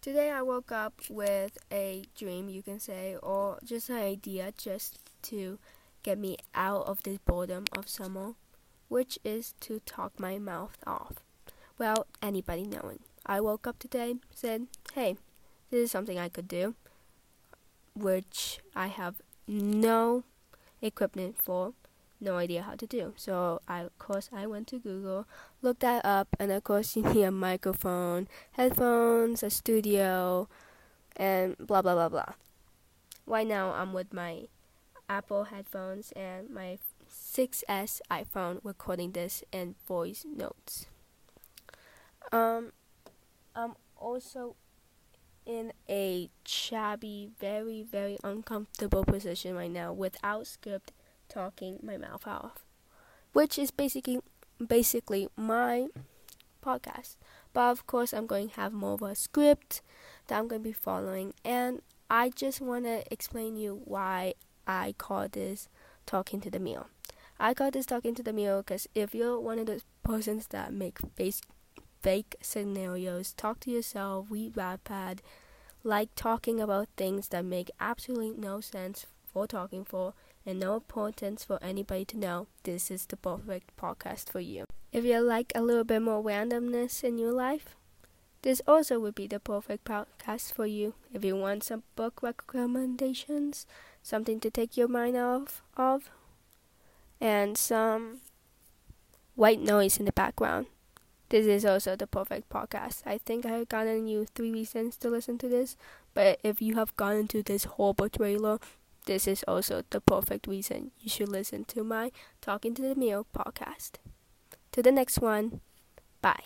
Today I woke up with a dream, you can say, or just an idea just to get me out of this boredom of summer, which is to talk my mouth off. Well, anybody knowing. I woke up today, said, hey, this is something I could do, which I have no equipment for, no idea how to do. So I of course I went to Google, looked that up, and of course you need a microphone, headphones, a studio, and blah blah blah blah. Right now I'm with my Apple headphones and my 6S iPhone recording this in voice notes. Um, I'm also in a shabby, very, very uncomfortable position right now without script talking my mouth off, which is basically basically my podcast. But of course, I'm going to have more of a script that I'm going to be following, and I just want to explain you why I call this talking to the meal. I call this talking to the meal because if you're one of those persons that make face fake scenarios, talk to yourself, read Wattpad, like talking about things that make absolutely no sense for talking for and no importance for anybody to know, this is the perfect podcast for you. If you like a little bit more randomness in your life, this also would be the perfect podcast for you. If you want some book recommendations, something to take your mind off of, and some white noise in the background, this is also the perfect podcast. I think I have gotten you three reasons to listen to this, but if you have gotten to this horrible trailer, this is also the perfect reason you should listen to my Talking to the Meal podcast. To the next one, bye.